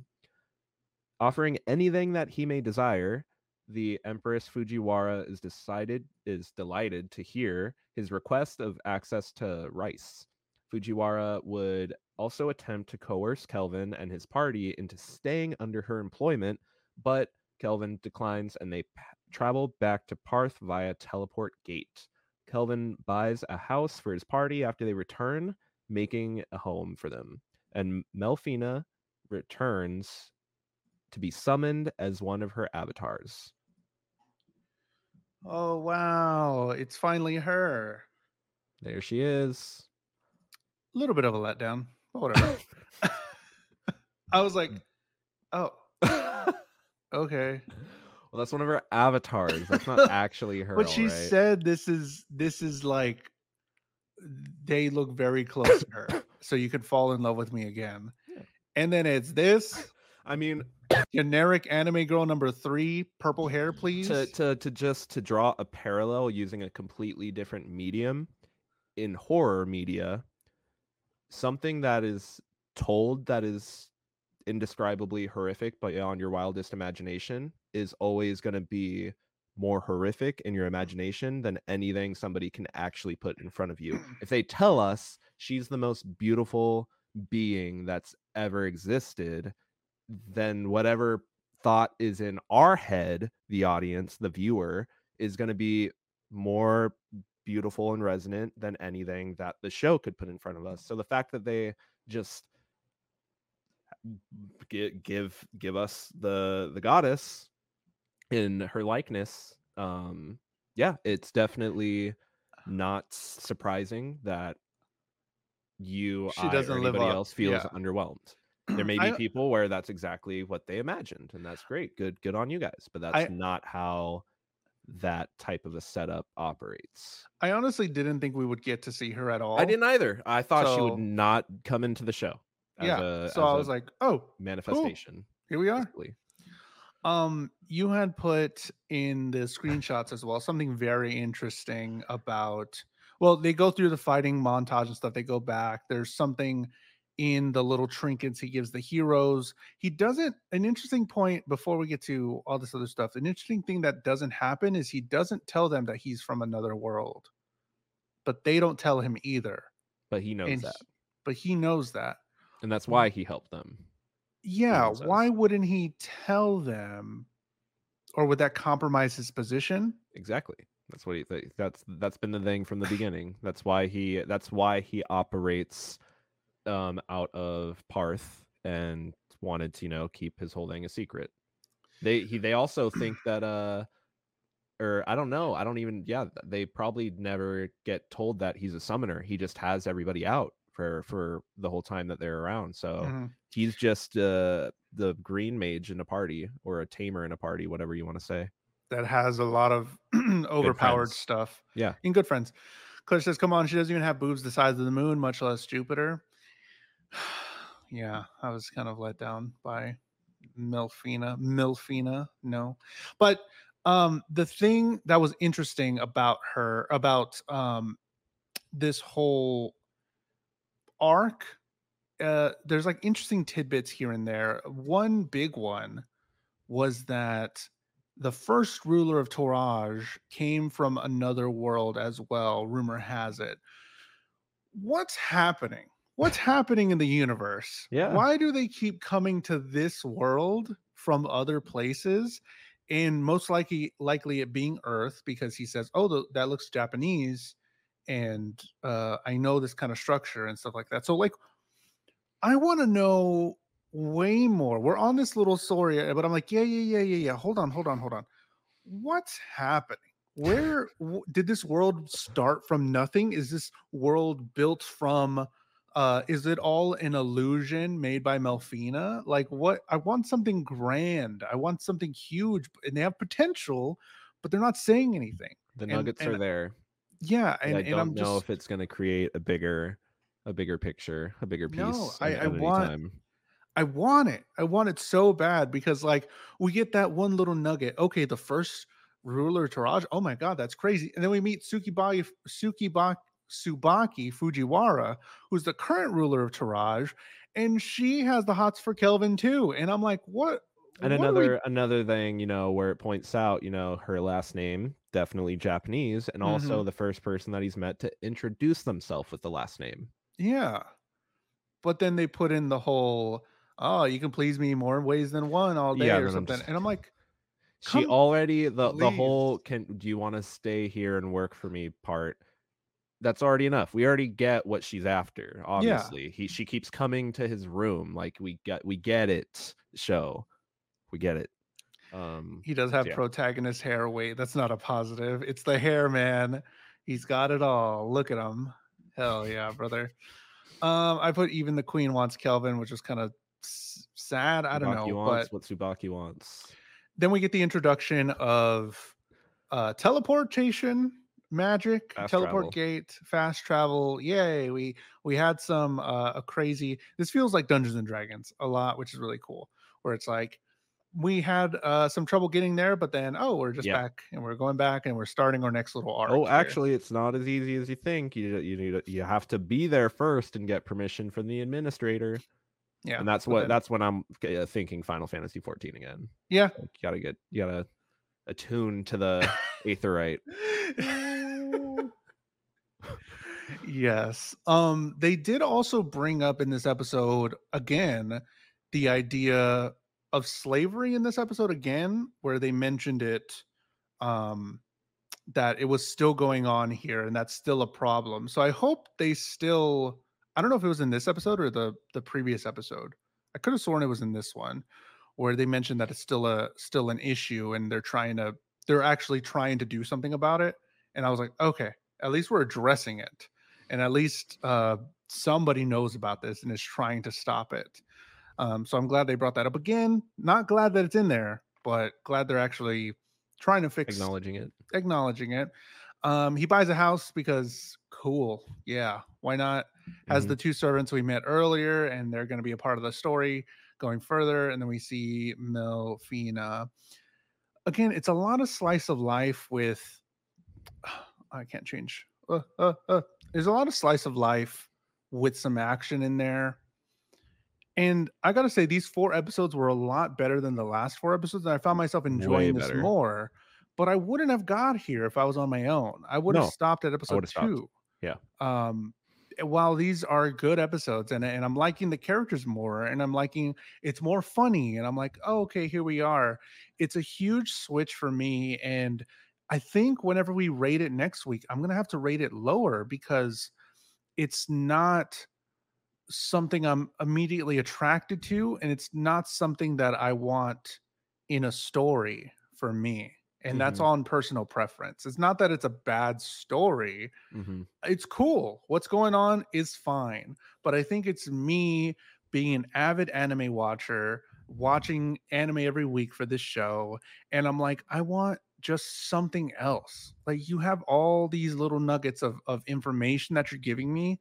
Offering anything that he may desire, the Empress Fujiwara is decided is delighted to hear his request of access to rice. Fujiwara would also attempt to coerce Kelvin and his party into staying under her employment, but Kelvin declines and they p- travel back to Parth via teleport gate. Kelvin buys a house for his party after they return, making a home for them. And Melfina returns to be summoned as one of her avatars. Oh wow, it's finally her. There she is. A little bit of a letdown, but whatever. I was Mm. like, oh, okay. Well, that's one of her avatars. That's not actually her. But she alright? said this is this is like they look very close to her. So you could fall in love with me again. Yeah. And then it's this I mean, generic anime girl number three, purple hair, please. to to to just to draw a parallel using a completely different medium in horror media, something that is told that is indescribably horrific beyond your wildest imagination is always going to be more horrific in your imagination than anything somebody can actually put in front of you. If they tell us she's the most beautiful being that's ever existed, then whatever thought is in our head, the audience, the viewer, is going to be more beautiful and resonant than anything that the show could put in front of us. So the fact that they just give give give us the the goddess in her likeness um yeah it's definitely not surprising that you She I, doesn't or live anybody up, else feels yeah. underwhelmed there may be I- people where that's exactly what they imagined and that's great good good on you guys but that's I- not how that type of a setup operates I honestly didn't think we would get to see her at all. i didn't either i thought she would not come into the show Yeah. a, so I was like, oh, manifestation here we are. basically. Um, you had put in the screenshots as well something very interesting about. Well, they go through the fighting montage and stuff. They go back. There's something in the little trinkets he gives the heroes. He doesn't. An interesting point before we get to all this other stuff. An interesting thing that doesn't happen is he doesn't tell them that he's from another world, but they don't tell him either. But he knows And that. he- but he knows that. And that's why he helped them. Yeah, why wouldn't he tell them? Or would that compromise his position? Exactly. That's what he th- that's that's been the thing from the beginning. That's why he that's why he operates um out of Parth and wanted to, you know, keep his whole thing a secret. They he they also think that uh or I don't know, I don't even yeah, they probably never get told that he's a summoner. He just has everybody out for for the whole time that they're around. So Mhm. he's just uh the green mage in a party or a tamer in a party, whatever you want to say. That has a lot of overpowered stuff. Yeah. In good friends. Claire says, Come on, she doesn't even have boobs the size of the moon, much less Jupiter. yeah, I was kind of let down by Melfina. Melfina, no. But um the thing that was interesting about her, about um this whole arc uh there's like interesting tidbits here and there. One big one was that the first ruler of Toraj came from another world as well rumor has it. What's happening? What's happening in the universe? Yeah. why do they keep coming to this world from other places and most likely likely it being earth because he says oh th- that looks japanese and uh, I know this kind of structure and stuff like that. So, like, I want to know way more. We're on this little story, uh, but I'm like, yeah, yeah, yeah, yeah, yeah. Hold on, hold on, hold on. What's happening? Where w- did this world start from nothing? Is this world built from? Uh, is it all an illusion made by Melfina? Like, what? I want something grand. I want something huge, and they have potential, but they're not saying anything. The And- nuggets are there. Yeah, And, and, I don't I'm know just if it's going to create a bigger, a bigger picture, a bigger piece. No, I- I want- time. I want it. I want it so bad because like we get that one little nugget. Okay, the first ruler Toraj. Oh my god, that's crazy. And then we meet Tsukibaki Tsukibaki Tsubaki Fujiwara, who's the current ruler of Toraj, and she has the hots for Kelvin too. And I'm like, what? And what are we- another another thing, you know, where it points out, you know, her last name definitely Japanese, and Mm-hmm. also the first person that he's met to introduce themselves with the last name. yeah. But then they put in the whole, oh, you can please me more ways than one all day Yeah, or then I'm something. just- and I'm like, She already the the whole can do you want to stay here and work for me part that's already enough. We already get what she's after. Obviously, he she keeps coming to his room. Like we get we get it. Show, we get it. Um, He does have Yeah. protagonist hair weight. That's not a positive. It's the hair, man. He's got it all. Look at him. Hell yeah, brother. Um, I put even the queen wants Kelvin, which was kind of s- sad. I don't know, wants but what Tsubaki wants. then we get the introduction of uh teleportation magic Fast teleport travel. gate fast travel yay we we had some uh a crazy this feels like dungeons and dragons a lot which is really cool where it's like we had uh some trouble getting there but then oh we're just Yeah. back and we're going back and we're starting our next little arc Oh, here. actually, it's not as easy as you think. You you need you have to be there first and get permission from the administrator. yeah and that's what then- that's when I'm uh, thinking Final Fantasy 14 again. yeah Like, you gotta get you gotta attune to the aetheryte. yes. Um they did also bring up in this episode again the idea of slavery in this episode again where they mentioned it um that it was still going on here and that's still a problem. So I hope they still I don't know if it was in this episode or the the previous episode. I could have sworn it was in this one where they mentioned that it's still a still an issue and they're trying to they're actually trying to do something about it and I was like, okay, at least we're addressing it, and at least uh, somebody knows about this and is trying to stop it. Um, so I'm glad they brought that up again. Not glad that it's in there, but glad they're actually trying to fix Acknowledging it. acknowledging it. Um, he buys a house because cool, yeah, why not? Has Mhm. the two servants we met earlier, and they're going to be a part of the story. going further, and then we see Melfina. Again, it's a lot of slice of life with. I can't change. Uh, uh, uh. There's a lot of slice of life with some action in there. And I gotta say, these four episodes were a lot better than the last four episodes. And I found myself enjoying this more. But I wouldn't have got here if I was on my own. I would have No, stopped at episode would've stopped. two. Yeah. Um, while these are good episodes and, and I'm liking the characters more and I'm liking it's more funny and I'm like, oh, okay, here we are. It's a huge switch for me. And I think whenever we rate it next week, I'm gonna have to rate it lower because it's not something I'm immediately attracted to, and it's not something that I want in a story for me. And that's Mhm. on personal preference. It's not that it's a bad story. Mhm. It's cool. What's going on is fine. But I think it's me being an avid anime watcher, watching anime every week for this show. And I'm like, I want just something else. Like you have all these little nuggets of, of information that you're giving me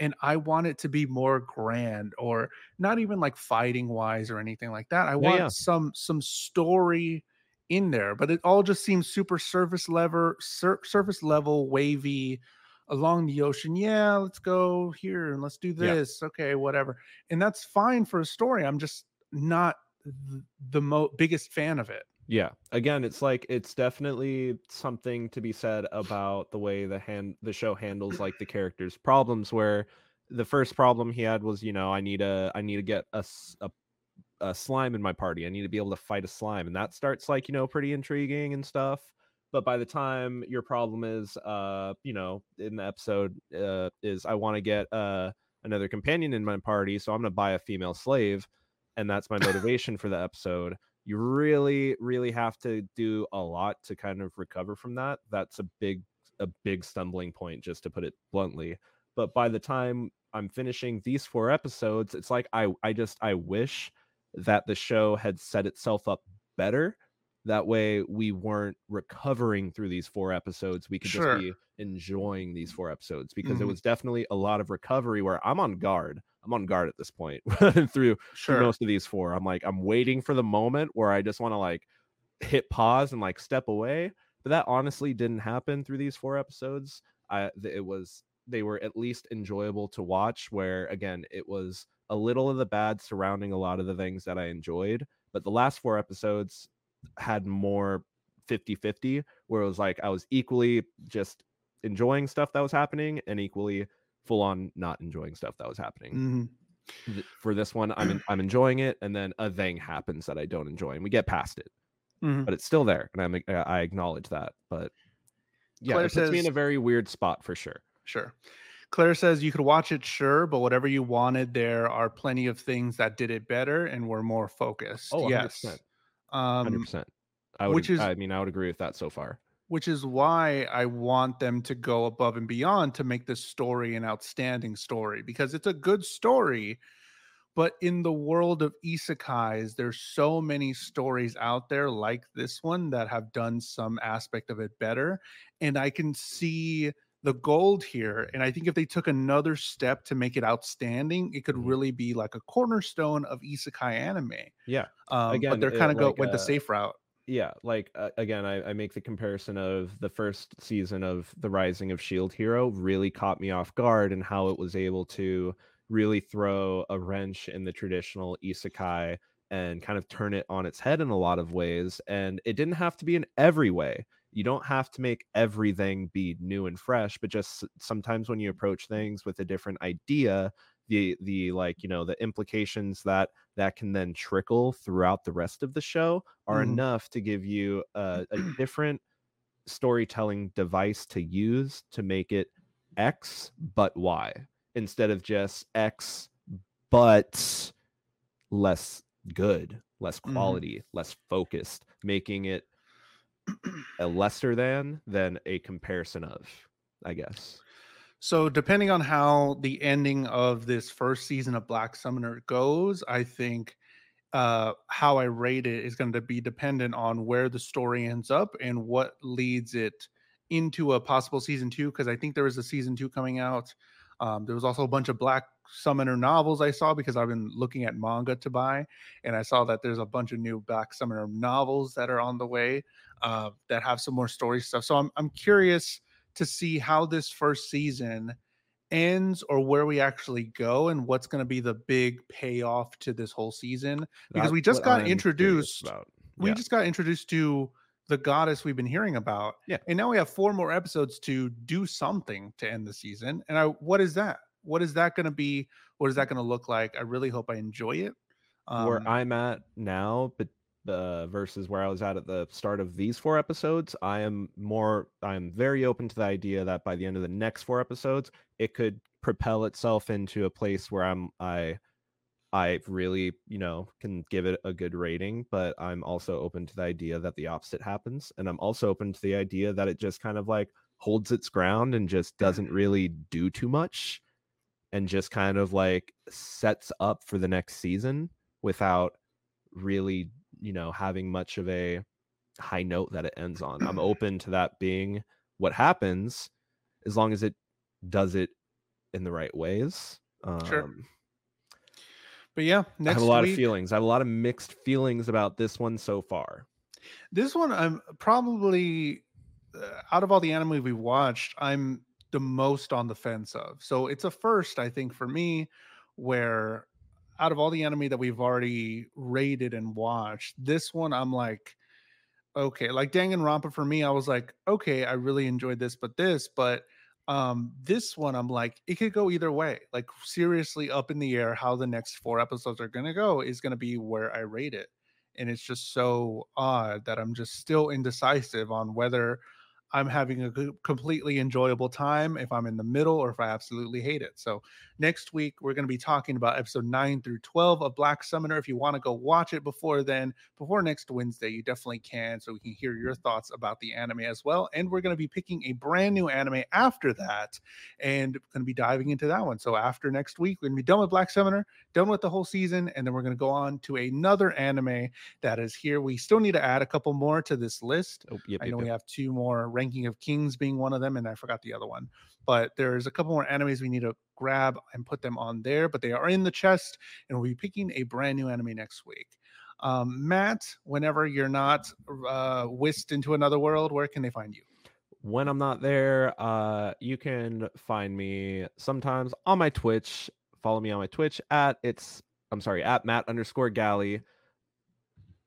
and I want it to be more grand or not even like fighting wise or anything like that. I want yeah. some some story in there, but it all just seems super surface level sur- surface level wavy along the ocean. Yeah, let's go here and let's do Yeah. this. Okay, whatever. And that's fine for a story. I'm just not th- the mo- biggest fan of it. Yeah. Again, it's like it's definitely something to be said about the way the hand the show handles like the characters' problems where the first problem he had was, you know, I need a I need to get a a slime in my party. I need to be able to fight a slime. And that starts like, you know, pretty intriguing and stuff. But by the time your problem is uh, you know, in the episode uh is I want to get uh another companion in my party, so I'm gonna buy a female slave, and that's my motivation for the episode you really really have to do a lot to kind of recover from that that's a big a big stumbling point just to put it bluntly. But by the time i'm finishing these four episodes it's like i i just i wish that the show had set itself up better that way we weren't recovering through these four episodes we could Sure. just be enjoying these four episodes because it Mhm. was definitely a lot of recovery where i'm on guard i'm on guard at this point through through most of these four. I'm like, I'm waiting for the moment where I just want to like hit pause and like step away. But that honestly didn't happen through these four episodes. I it was they were at least enjoyable to watch. Where again, it was a little of the bad surrounding a lot of the things that I enjoyed. But the last four episodes had more 50-50 where it was like I was equally just enjoying stuff that was happening and equally full on not enjoying stuff that was happening Mhm. for this one i'm i'm enjoying it and then a thing happens that i don't enjoy and we get past it Mhm. but it's still there and i'm uh, i acknowledge that but yeah Claire it puts me in a very weird spot for sure Sure. Claire says you could watch it, sure, but whatever you wanted, there are plenty of things that did it better and were more focused. Oh, 100%. Um, 100% i would which is- i mean i would agree with that so far which is why I want them to go above and beyond to make this story an outstanding story because it's a good story. But in the world of isekais, there's so many stories out there like this one that have done some aspect of it better. And I can see the gold here. And I think if they took another step to make it outstanding, it could Mhm. really be like a cornerstone of isekai anime. yeah Um, Again, but they're kind of go like, went the uh, safe route. yeah like uh, again I, I make the comparison of the first season of the rising of shield hero really caught me off guard and how it was able to really throw a wrench in the traditional isekai and kind of turn it on its head in a lot of ways and it didn't have to be in every way you don't have to make everything be new and fresh but just sometimes when you approach things with a different idea the the like you know the implications that that can then trickle throughout the rest of the show are Mhm. enough to give you a, a different storytelling device to use to make it X but Y instead of just X but less good, less Mhm. quality, less focused, making it a lesser than than a comparison of, I guess. So, depending on how the ending of this first season of Black Summoner goes, I think uh, how I rate it is going to be dependent on where the story ends up and what leads it into a possible season two. Because I think there is a season two coming out. Um, there was also a bunch of Black Summoner novels I saw because I've been looking at manga to buy, and I saw that there's a bunch of new Black Summoner novels that are on the way uh, that have some more story stuff. So I'm I'm curious to see how this first season ends or where we actually go and what's going to be the big payoff to this whole season because That's we just got I'm introduced about. we just got introduced to the goddess we've been hearing about Yeah. and now we have four more episodes to do something to end the season and i what is that what is that going to be what is that going to look like i really hope i enjoy it where Um, I'm at now, but uh, versus where I was at at the start of these four episodes, I am more. I'm very open to the idea that by the end of the next four episodes, it could propel itself into a place where I'm. I. I really, you know, can give it a good rating, but I'm also open to the idea that the opposite happens, and I'm also open to the idea that it just kind of like holds its ground and just doesn't really do too much and just kind of like sets up for the next season without really, you know, having much of a high note that it ends on. I'm open to that being what happens as long as it does it in the right ways. Um, Sure. but yeah I have a lot week, of feelings. I have a lot of mixed feelings about this one so far. This one, I'm probably uh, out of all the anime we've watched, I'm the most on the fence of. So it's a first, I think, for me, where out of all the anime that we've already rated and watched, this one I'm like, okay, like Danganronpa for me, I was like, okay, I really enjoyed this, but this, but um this one I'm like, it could go either way. Like seriously up in the air how the next four episodes are gonna go is gonna be where I rate it and it's just so odd that I'm just still indecisive on whether I'm having a completely enjoyable time, if I'm in the middle, or if I absolutely hate it. So, next week, we're going to be talking about episode 9 through 12 of Black Summoner. If you want to go watch it before then, before next Wednesday, you definitely can, so we can hear your thoughts about the anime as well. And we're going to be picking a brand new anime after that and going to be diving into that one. So, after next week, we're going to be done with Black Summoner, done with the whole season, and then we're going to go on to another anime that is here. We still need to add a couple more to this list. Oh, yep, I yep, know we yep. have two more ranking of kings being one of them, and I forgot the other one. But there's a couple more animes we need to grab and put them on there, but they are in the chest, and we'll be picking a brand new anime next week. Um, Matt, whenever you're not uh, whisked into another world, where can they find you? when I'm not there, uh, you can find me sometimes on my Twitch. Follow me on my Twitch at it's I'm sorry at Matt underscore Gally.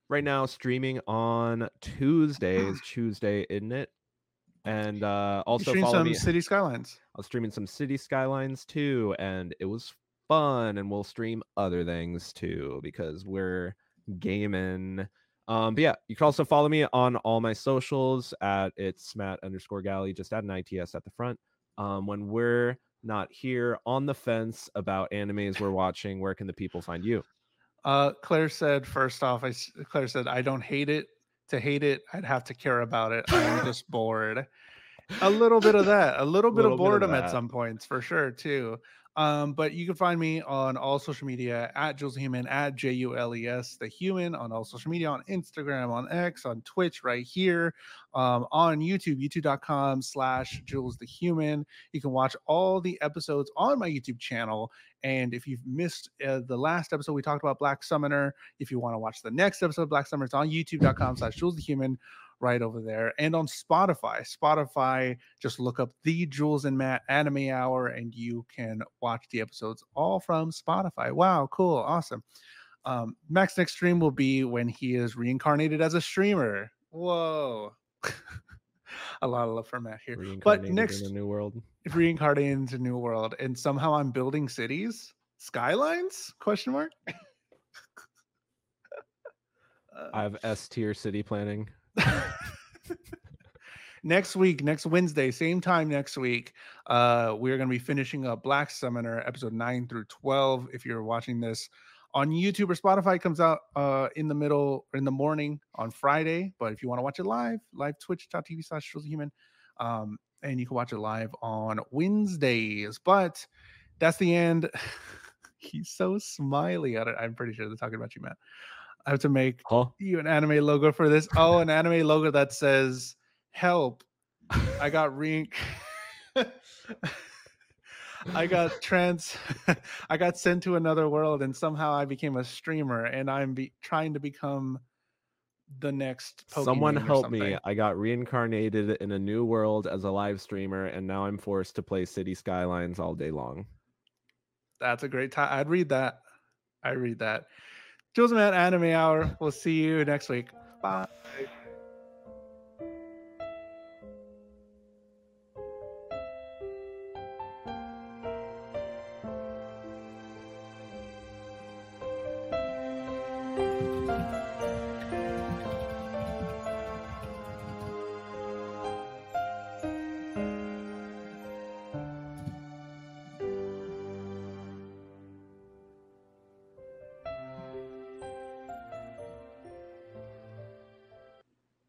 Right now, streaming on Tuesdays. Tuesday, isn't it? And uh, also follow some me. City Skylines. I was streaming some City Skylines too, and it was fun. And we'll stream other things too because we're gaming. Um, but yeah, you can also follow me on all my socials at it's Matt underscore Gally. Just add an ITS at the front. Um, when we're not here on the fence about animes we're watching, where can the people find you? Uh, Claire said, first off, I, Claire said, I don't hate it. To hate it, I'd have to care about it. I'm just bored. A little bit of that, a little bit Little of bit of boredom at some points for sure, too. Um, but you can find me on all social media at Jules the Human, at J U L E S the Human, on all social media, on Instagram, on X, on Twitch, right here, um, on YouTube, youtube.com slash Jules the Human. You can watch all the episodes on my YouTube channel. And if you've missed uh, the last episode, we talked about Black Summoner. If you want to watch the next episode of Black Summoner, it's on youtube.com slash Jules the Human right over there. And on Spotify, Spotify, just look up the Jules and Matt Anime Hour and you can watch the episodes all from Spotify. Wow, cool, awesome. Um, Max next stream will be when he is reincarnated as a streamer. Whoa. a lot of love for Matt here. But next in a new world. reincarnated into New World and somehow I'm building cities, skylines? Question mark. Uh, I have S tier city planning. next week, next Wednesday, same time next week, uh, we're going to be finishing up Black Summoner episode 9 through 12. If you're watching this on YouTube or Spotify, comes out uh, in the middle or in the morning on Friday. But if you want to watch it live, live twitch.tv slash human. Um, and you can watch it live on Wednesdays. But that's the end. He's so smiley it. I'm pretty sure they're talking about you, Matt. I have to make Huh? you an anime logo for this. Oh, an anime logo that says "Help! I got re." I got trans I got sent to another world and somehow I became a streamer and I'm be, trying to become the next Pokemon Someone help me. I got reincarnated in a new world as a live streamer and now I'm forced to play City Skylines all day long. That's a great time. I'd read that. I read that. Jules Man Anime Hour. We'll see you next week. Bye.